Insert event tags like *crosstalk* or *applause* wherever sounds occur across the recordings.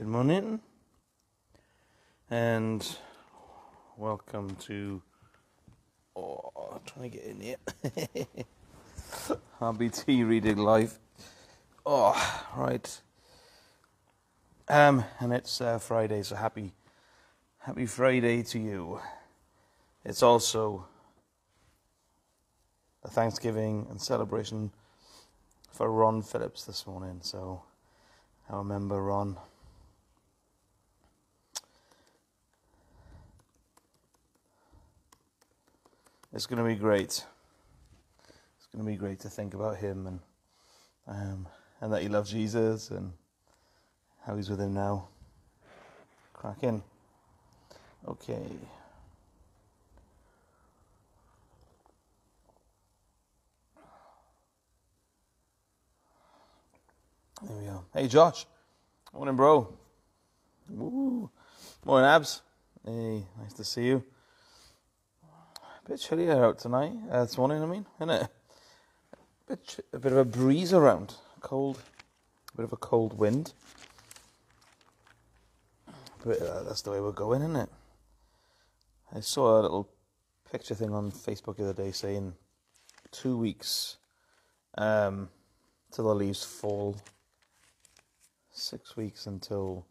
Good morning, and welcome to. Oh, I'm trying to get in here. *laughs* RBT reading live. Oh, right. Um, and it's uh, Friday, so happy, happy Friday to you. It's also a Thanksgiving and celebration for Ron Phillips this morning, so I remember Ron. It's going to be great. It's going to be great to think about him and um, and that he loves Jesus and how he's with him now. Crack in. Okay. There we go. Hey, Josh. Morning, bro. Woo. Morning, Abs. Hey, nice to see you. Bit chillier out tonight. Uh, this morning, I mean, isn't it? A bit, ch- a bit of a breeze around. Cold. A bit of a cold wind. But uh, that's the way we're going, isn't it? I saw a little picture thing on Facebook the other day saying two weeks um, till the leaves fall six weeks until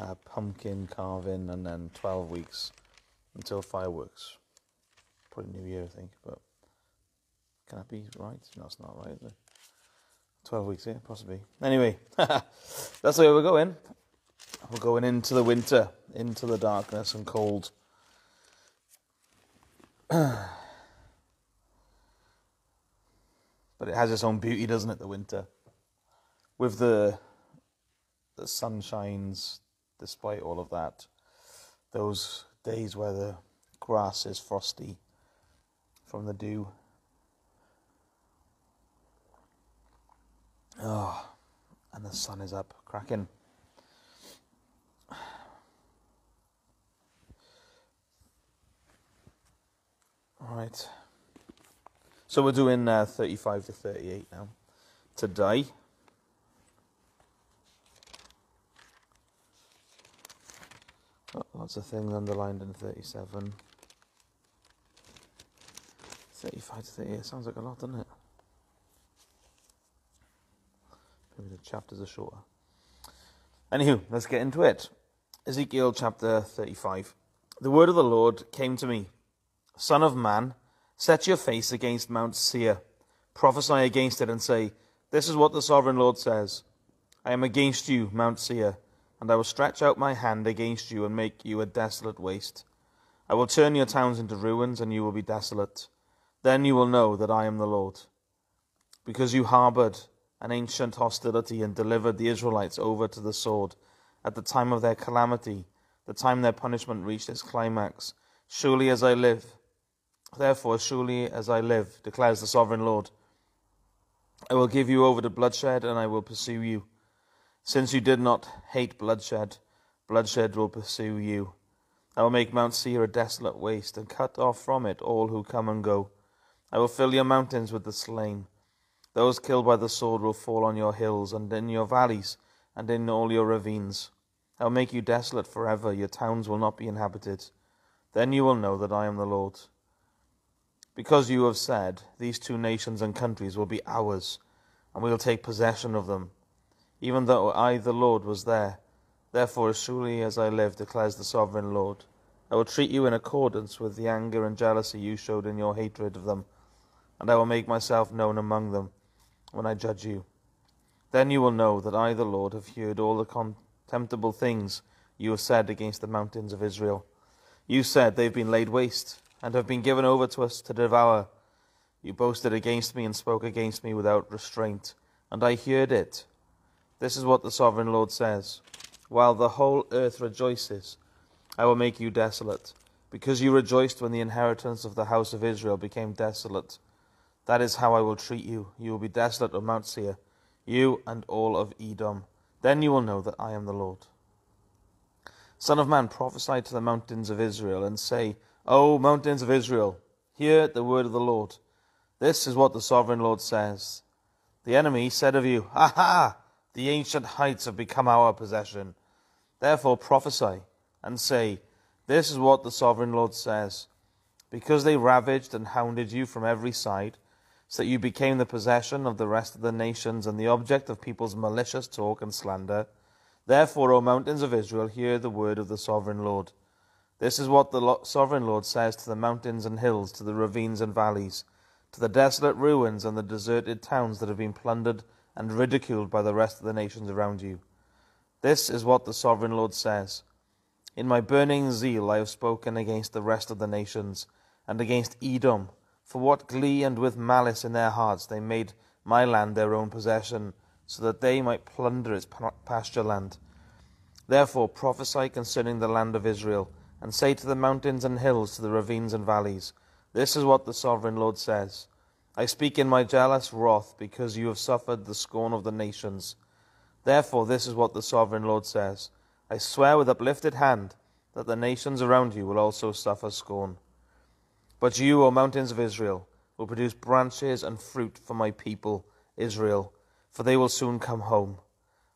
uh, pumpkin carving, and then 12 weeks until fireworks. Probably New Year, I think, but can that be right? No, it's not right. Is it? 12 weeks, yeah, possibly. Anyway, *laughs* that's way we're going. We're going into the winter, into the darkness and cold. *sighs* but it has its own beauty, doesn't it, the winter? With the the sun shines despite all of that. Those days where the grass is frosty from the dew. Oh, and the sun is up, cracking. Right. So we're doing uh, 35 to 38 now. Today. Got lots of things underlined in 37. 35 to 38 sounds like a lot, doesn't it? Maybe the chapters are shorter. Anywho, let's get into it. Ezekiel chapter 35. The word of the Lord came to me Son of man, set your face against Mount Seir, prophesy against it, and say, This is what the sovereign Lord says I am against you, Mount Seir and I will stretch out my hand against you and make you a desolate waste. I will turn your towns into ruins, and you will be desolate. Then you will know that I am the Lord. Because you harbored an ancient hostility and delivered the Israelites over to the sword at the time of their calamity, the time their punishment reached its climax. Surely as I live, therefore, surely as I live, declares the sovereign Lord, I will give you over to bloodshed, and I will pursue you. Since you did not hate bloodshed, bloodshed will pursue you. I will make Mount Seir a desolate waste, and cut off from it all who come and go. I will fill your mountains with the slain. Those killed by the sword will fall on your hills, and in your valleys, and in all your ravines. I will make you desolate forever, your towns will not be inhabited. Then you will know that I am the Lord. Because you have said, These two nations and countries will be ours, and we will take possession of them even though I, the Lord, was there. Therefore, as surely as I live, declares the sovereign Lord, I will treat you in accordance with the anger and jealousy you showed in your hatred of them, and I will make myself known among them when I judge you. Then you will know that I, the Lord, have heard all the contemptible things you have said against the mountains of Israel. You said they have been laid waste, and have been given over to us to devour. You boasted against me and spoke against me without restraint, and I heard it this is what the sovereign Lord says While the whole earth rejoices, I will make you desolate, because you rejoiced when the inheritance of the house of Israel became desolate. That is how I will treat you. You will be desolate of Mount Seir, you and all of Edom. Then you will know that I am the Lord. Son of man, prophesy to the mountains of Israel, and say, O mountains of Israel, hear the word of the Lord. This is what the sovereign Lord says. The enemy said of you, Ha ha! The ancient heights have become our possession. Therefore prophesy and say, This is what the sovereign Lord says. Because they ravaged and hounded you from every side, so that you became the possession of the rest of the nations and the object of people's malicious talk and slander. Therefore, O mountains of Israel, hear the word of the sovereign Lord. This is what the sovereign Lord says to the mountains and hills, to the ravines and valleys, to the desolate ruins and the deserted towns that have been plundered and ridiculed by the rest of the nations around you. This is what the sovereign Lord says. In my burning zeal I have spoken against the rest of the nations, and against Edom, for what glee and with malice in their hearts they made my land their own possession, so that they might plunder its pasture land. Therefore prophesy concerning the land of Israel, and say to the mountains and hills, to the ravines and valleys, This is what the sovereign Lord says. I speak in my jealous wrath, because you have suffered the scorn of the nations. Therefore this is what the sovereign Lord says. I swear with uplifted hand that the nations around you will also suffer scorn. But you, O mountains of Israel, will produce branches and fruit for my people, Israel, for they will soon come home.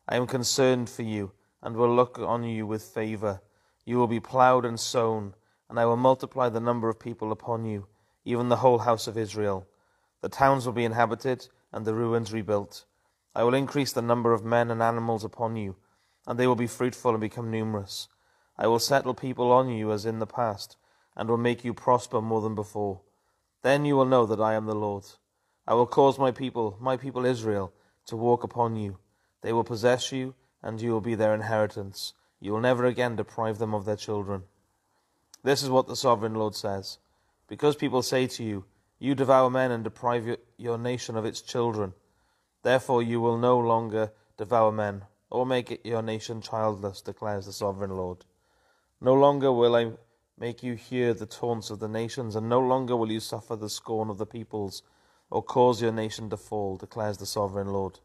I am concerned for you, and will look on you with favour. You will be ploughed and sown, and I will multiply the number of people upon you, even the whole house of Israel. The towns will be inhabited, and the ruins rebuilt. I will increase the number of men and animals upon you, and they will be fruitful and become numerous. I will settle people on you as in the past and will make you prosper more than before. Then you will know that I am the Lord. I will cause my people, my people Israel, to walk upon you. They will possess you, and you will be their inheritance. You will never again deprive them of their children. This is what the sovereign Lord says. Because people say to you, You devour men and deprive your, your nation of its children, therefore you will no longer devour men, or make your nation childless, declares the sovereign Lord. No longer will I make you hear the taunts of the nations, and no longer will you suffer the scorn of the peoples, or cause your nation to fall, declares the sovereign Lord.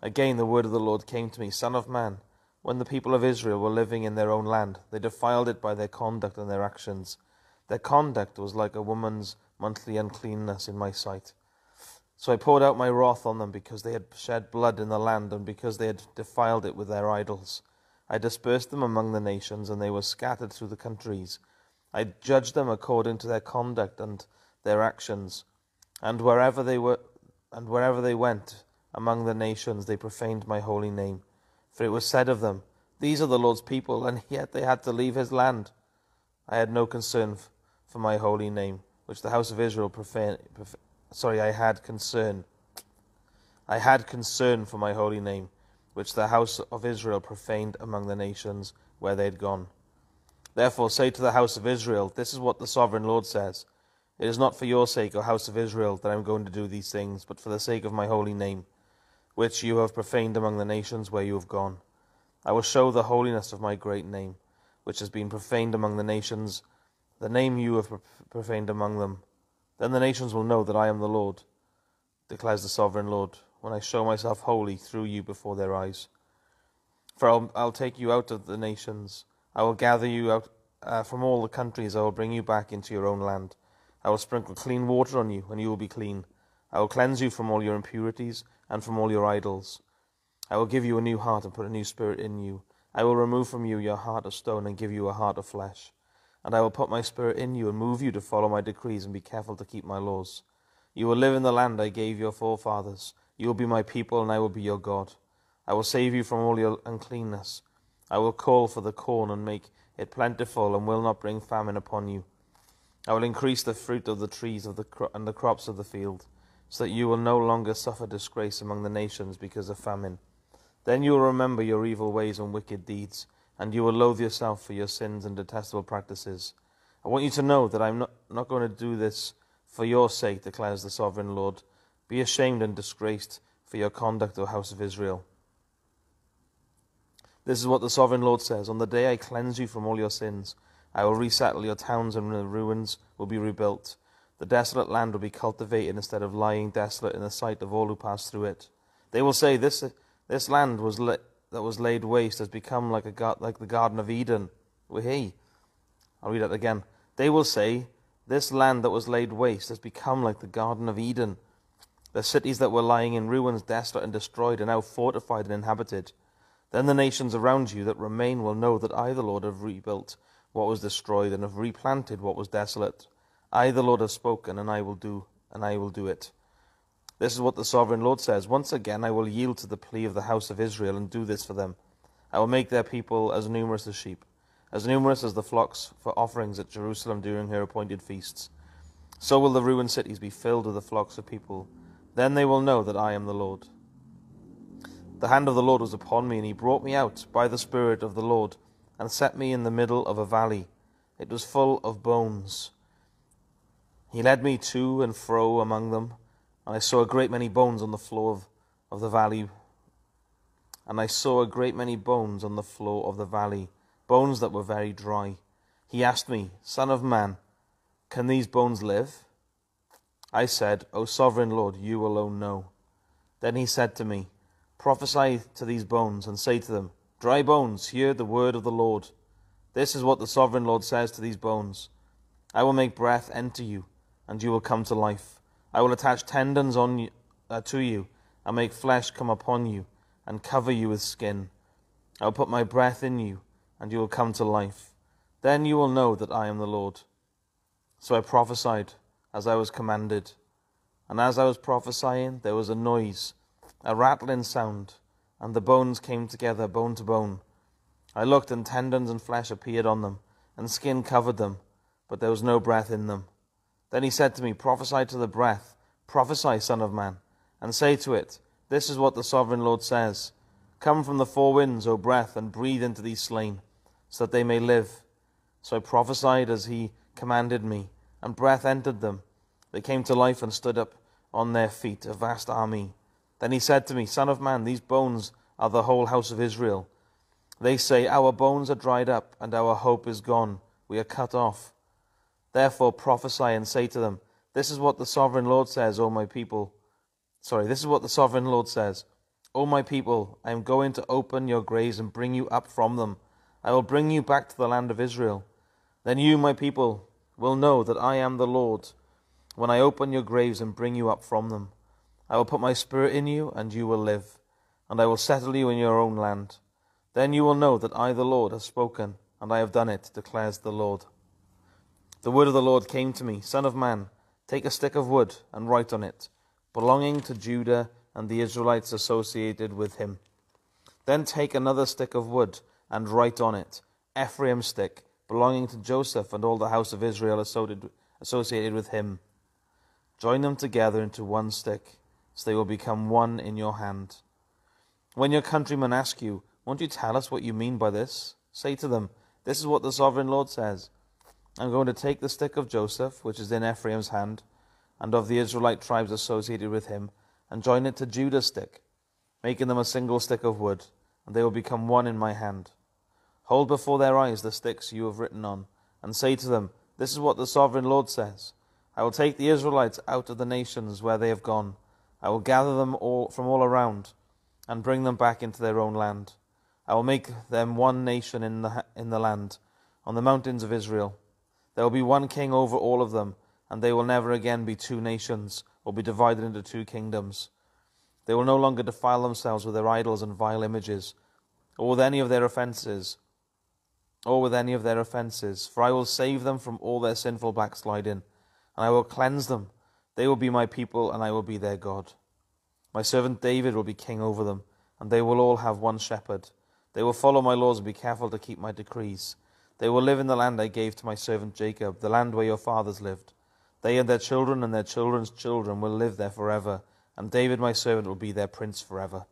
Again the word of the Lord came to me, Son of man, when the people of Israel were living in their own land, they defiled it by their conduct and their actions. Their conduct was like a woman's monthly uncleanness in my sight. So I poured out my wrath on them because they had shed blood in the land and because they had defiled it with their idols. I dispersed them among the nations, and they were scattered through the countries. I judged them according to their conduct and their actions, and wherever they were, and wherever they went among the nations, they profaned my holy name. For it was said of them, These are the Lord's people, and *laughs* yet they had to leave his land. I had no concern for my holy name, which the house of Israel profaned. Prof- sorry, I had concern. I had concern for my holy name which the house of Israel profaned among the nations where they had gone. Therefore say to the house of Israel, This is what the sovereign Lord says. It is not for your sake, O house of Israel, that I am going to do these things, but for the sake of my holy name, which you have profaned among the nations where you have gone. I will show the holiness of my great name, which has been profaned among the nations, the name you have profaned among them. Then the nations will know that I am the Lord, declares the sovereign Lord when I show myself holy through you before their eyes. For I'll, I'll take you out of the nations. I will gather you out uh, from all the countries. I will bring you back into your own land. I will sprinkle clean water on you, and you will be clean. I will cleanse you from all your impurities and from all your idols. I will give you a new heart and put a new spirit in you. I will remove from you your heart of stone and give you a heart of flesh. And I will put my spirit in you and move you to follow my decrees and be careful to keep my laws. You will live in the land I gave your forefathers you will be my people, and I will be your God. I will save you from all your uncleanness. I will call for the corn and make it plentiful, and will not bring famine upon you. I will increase the fruit of the trees of the cro- and the crops of the field, so that you will no longer suffer disgrace among the nations because of famine. Then you will remember your evil ways and wicked deeds, and you will loathe yourself for your sins and detestable practices. I want you to know that I am not, not going to do this for your sake, declares the sovereign Lord be ashamed and disgraced for your conduct, O house of Israel. This is what the sovereign Lord says On the day I cleanse you from all your sins, I will resettle your towns, and the ruins will be rebuilt. The desolate land will be cultivated instead of lying desolate in the sight of all who pass through it. They will say, This, this land was that was laid waste has become like, a like the Garden of Eden. Well, hey, I'll read that again. They will say, This land that was laid waste has become like the Garden of Eden. The cities that were lying in ruins, desolate and destroyed, are now fortified and inhabited. Then the nations around you that remain will know that I, the Lord, have rebuilt what was destroyed and have replanted what was desolate. I, the Lord, have spoken, and I will do, and I will do it. This is what the sovereign Lord says. Once again, I will yield to the plea of the house of Israel and do this for them. I will make their people as numerous as sheep, as numerous as the flocks for offerings at Jerusalem during her appointed feasts. So will the ruined cities be filled with the flocks of people. Then they will know that I am the Lord. The hand of the Lord was upon me, and he brought me out by the Spirit of the Lord, and set me in the middle of a valley. It was full of bones. He led me to and fro among them, and I saw a great many bones on the floor of, of the valley. And I saw a great many bones on the floor of the valley, bones that were very dry. He asked me, Son of man, can these bones live? I said, O sovereign Lord, you alone know. Then he said to me, Prophesy to these bones, and say to them, Dry bones, hear the word of the Lord. This is what the sovereign Lord says to these bones I will make breath enter you, and you will come to life. I will attach tendons on you, uh, to you, and make flesh come upon you, and cover you with skin. I will put my breath in you, and you will come to life. Then you will know that I am the Lord. So I prophesied as I was commanded. And as I was prophesying, there was a noise a rattling sound, and the bones came together, bone to bone. I looked, and tendons and flesh appeared on them, and skin covered them, but there was no breath in them. Then he said to me, Prophesy to the breath, prophesy, Son of Man, and say to it, This is what the sovereign Lord says Come from the four winds, O breath, and breathe into these slain, so that they may live. So I prophesied as he commanded me, and breath entered them. They came to life and stood up on their feet, a vast army. Then he said to me, Son of man, these bones are the whole house of Israel. They say, Our bones are dried up, and our hope is gone. We are cut off. Therefore prophesy and say to them, This is what the sovereign Lord says, O my people. Sorry, this is what the sovereign Lord says. O my people, I am going to open your graves and bring you up from them. I will bring you back to the land of Israel. Then you, my people, will know that I am the Lord when I open your graves and bring you up from them. I will put my spirit in you, and you will live, and I will settle you in your own land. Then you will know that I, the Lord, have spoken, and I have done it, declares the Lord. The word of the Lord came to me Son of man, take a stick of wood and write on it, belonging to Judah and the Israelites associated with him. Then take another stick of wood and write on it, Ephraim's stick, belonging to Joseph and all the house of Israel associated with him. Join them together into one stick so they will become one in your hand. When your countrymen ask you, Won't you tell us what you mean by this? Say to them, This is what the sovereign Lord says. I'm going to take the stick of Joseph, which is in Ephraim's hand, and of the Israelite tribes associated with him, and join it to Judah's stick, making them a single stick of wood, and they will become one in my hand. Hold before their eyes the sticks you have written on, and say to them, This is what the sovereign Lord says. I will take the Israelites out of the nations where they have gone I will gather them all from all around and bring them back into their own land. I will make them one nation in the, in the land, on the mountains of Israel. There will be one king over all of them, and they will never again be two nations or be divided into two kingdoms. They will no longer defile themselves with their idols and vile images, or with any of their offences, or with any of their offences, for I will save them from all their sinful backsliding, and I will cleanse them they will be my people, and I will be their God. My servant David will be king over them, and they will all have one shepherd. They will follow my laws and be careful to keep my decrees. They will live in the land I gave to my servant Jacob, the land where your fathers lived. They and their children and their children's children will live there forever, and David my servant will be their prince forever.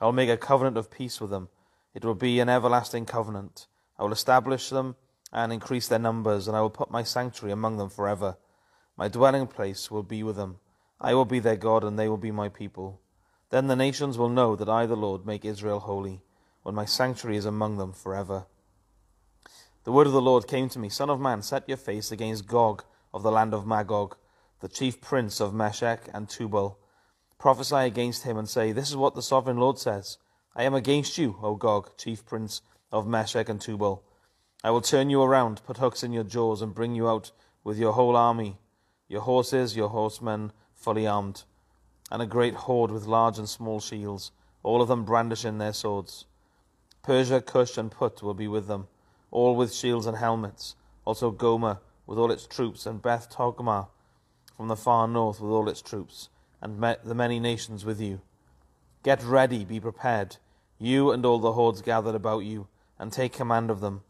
I will make a covenant of peace with them. It will be an everlasting covenant. I will establish them and increase their numbers, and I will put my sanctuary among them forever. My dwelling place will be with them. I will be their God, and they will be my people. Then the nations will know that I, the Lord, make Israel holy, when my sanctuary is among them forever. The word of the Lord came to me Son of man, set your face against Gog of the land of Magog, the chief prince of Meshech and Tubal. Prophesy against him and say, This is what the sovereign Lord says I am against you, O Gog, chief prince of Meshech and Tubal. I will turn you around, put hooks in your jaws, and bring you out with your whole army your horses, your horsemen, fully armed. and a great horde with large and small shields, all of them brandishing their swords. Persia, Cush, and Put will be with them, all with shields and helmets. Also Gomer with all its troops, and Beth Togarmah from the far north with all its troops, and the many nations with you. Get ready, be prepared, you and all the hordes gathered about you, and take command of them.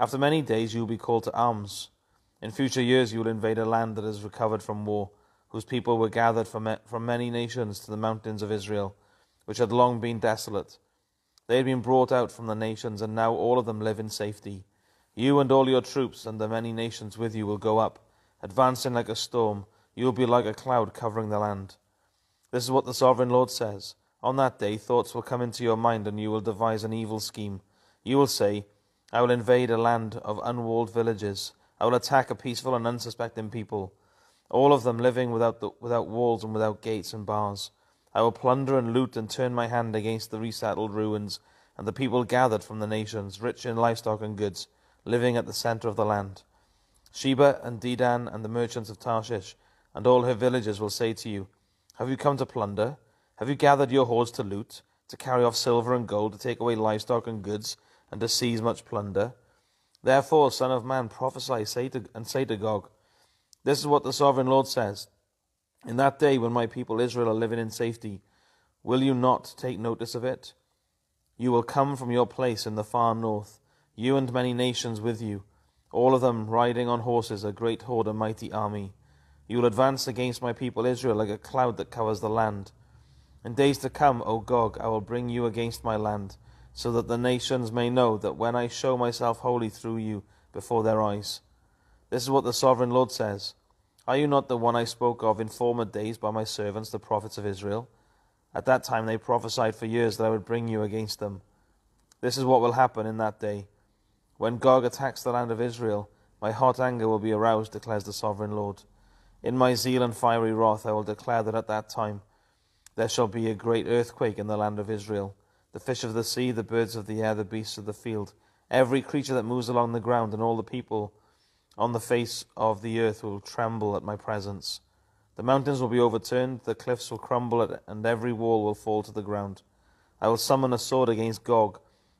After many days you will be called to arms. In future years you will invade a land that has recovered from war, whose people were gathered from, from many nations to the mountains of Israel, which had long been desolate. They had been brought out from the nations, and now all of them live in safety. You and all your troops and the many nations with you will go up, advancing like a storm. You will be like a cloud covering the land. This is what the sovereign Lord says. On that day, thoughts will come into your mind, and you will devise an evil scheme. You will say, I will invade a land of unwalled villages. I will attack a peaceful and unsuspecting people, all of them living without, the, without walls and without gates and bars. I will plunder and loot and turn my hand against the resettled ruins and the people gathered from the nations, rich in livestock and goods, living at the center of the land. Sheba and Dedan and the merchants of Tarshish and all her villages will say to you, Have you come to plunder? Have you gathered your hordes to loot, to carry off silver and gold, to take away livestock and goods, and to seize much plunder? Therefore, Son of Man, prophesy say to, and say to Gog, This is what the sovereign Lord says. In that day when my people Israel are living in safety, will you not take notice of it? You will come from your place in the far north, you and many nations with you, all of them riding on horses, a great horde, a mighty army. You will advance against my people Israel like a cloud that covers the land. In days to come, O Gog, I will bring you against my land so that the nations may know that when I show myself holy through you before their eyes. This is what the sovereign Lord says Are you not the one I spoke of in former days by my servants, the prophets of Israel? At that time they prophesied for years that I would bring you against them. This is what will happen in that day. When Gog attacks the land of Israel, my hot anger will be aroused, declares the sovereign Lord. In my zeal and fiery wrath I will declare that at that time there shall be a great earthquake in the land of Israel the fish of the sea, the birds of the air, the beasts of the field, every creature that moves along the ground, and all the people on the face of the earth will tremble at my presence. The mountains will be overturned, the cliffs will crumble, and every wall will fall to the ground. I will summon a sword against Gog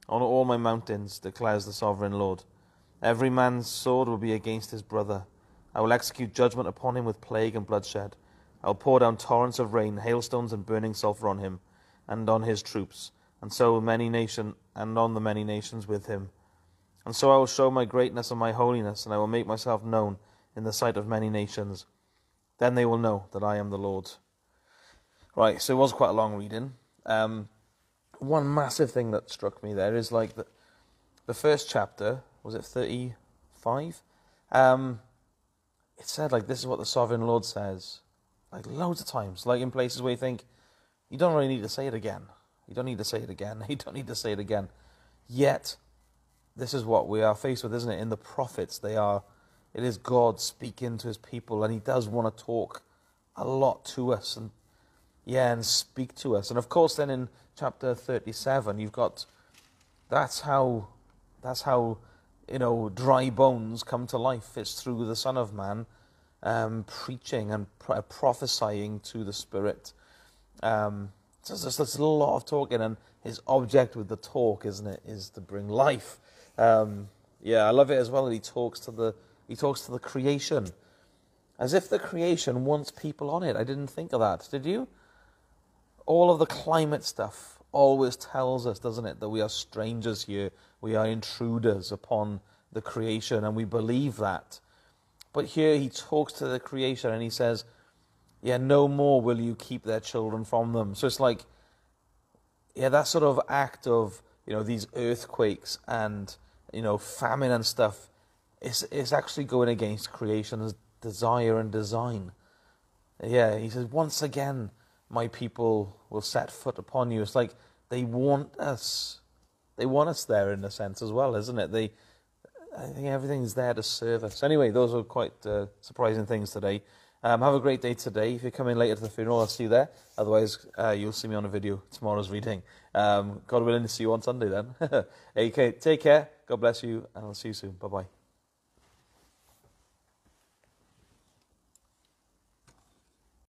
on all my mountains, declares the sovereign Lord. Every man's sword will be against his brother. I will execute judgment upon him with plague and bloodshed. I will pour down torrents of rain, hailstones, and burning sulphur on him and on his troops and so many nation and on the many nations with him. And so I will show my greatness and my holiness, and I will make myself known in the sight of many nations. Then they will know that I am the Lord. Right, so it was quite a long reading. Um, one massive thing that struck me there is like the, the first chapter, was it 35? Um, it said, like, this is what the sovereign Lord says, like, loads of times, like in places where you think, you don't really need to say it again. You don't need to say it again. *laughs* You don't need to say it again. Yet, this is what we are faced with, isn't it? In the prophets, they are, it is God speaking to his people, and he does want to talk a lot to us and, yeah, and speak to us. And of course, then in chapter 37, you've got, that's how, that's how, you know, dry bones come to life. It's through the Son of Man um, preaching and pro- prophesying to the Spirit. Um, there's, there's a lot of talking, and his object with the talk, isn't it, is to bring life. Um, yeah, I love it as well that he talks to the he talks to the creation, as if the creation wants people on it. I didn't think of that. Did you? All of the climate stuff always tells us, doesn't it, that we are strangers here, we are intruders upon the creation, and we believe that. But here he talks to the creation and he says, yeah, no more will you keep their children from them. So it's like, yeah, that sort of act of, you know, these earthquakes and, you know, famine and stuff is, is actually going against creation's desire and design. Yeah, he says, once again, my people will set foot upon you. It's like they want us. They want us there in a sense as well, isn't it? They, I think everything's there to serve us. Anyway, those are quite uh, surprising things today. Um, have a great day today. If you're coming later to the funeral, I'll see you there. Otherwise, uh, you'll see me on a video tomorrow's reading. Um, God willing to see you on Sunday then. *laughs* okay, take care. God bless you, and I'll see you soon. Bye bye.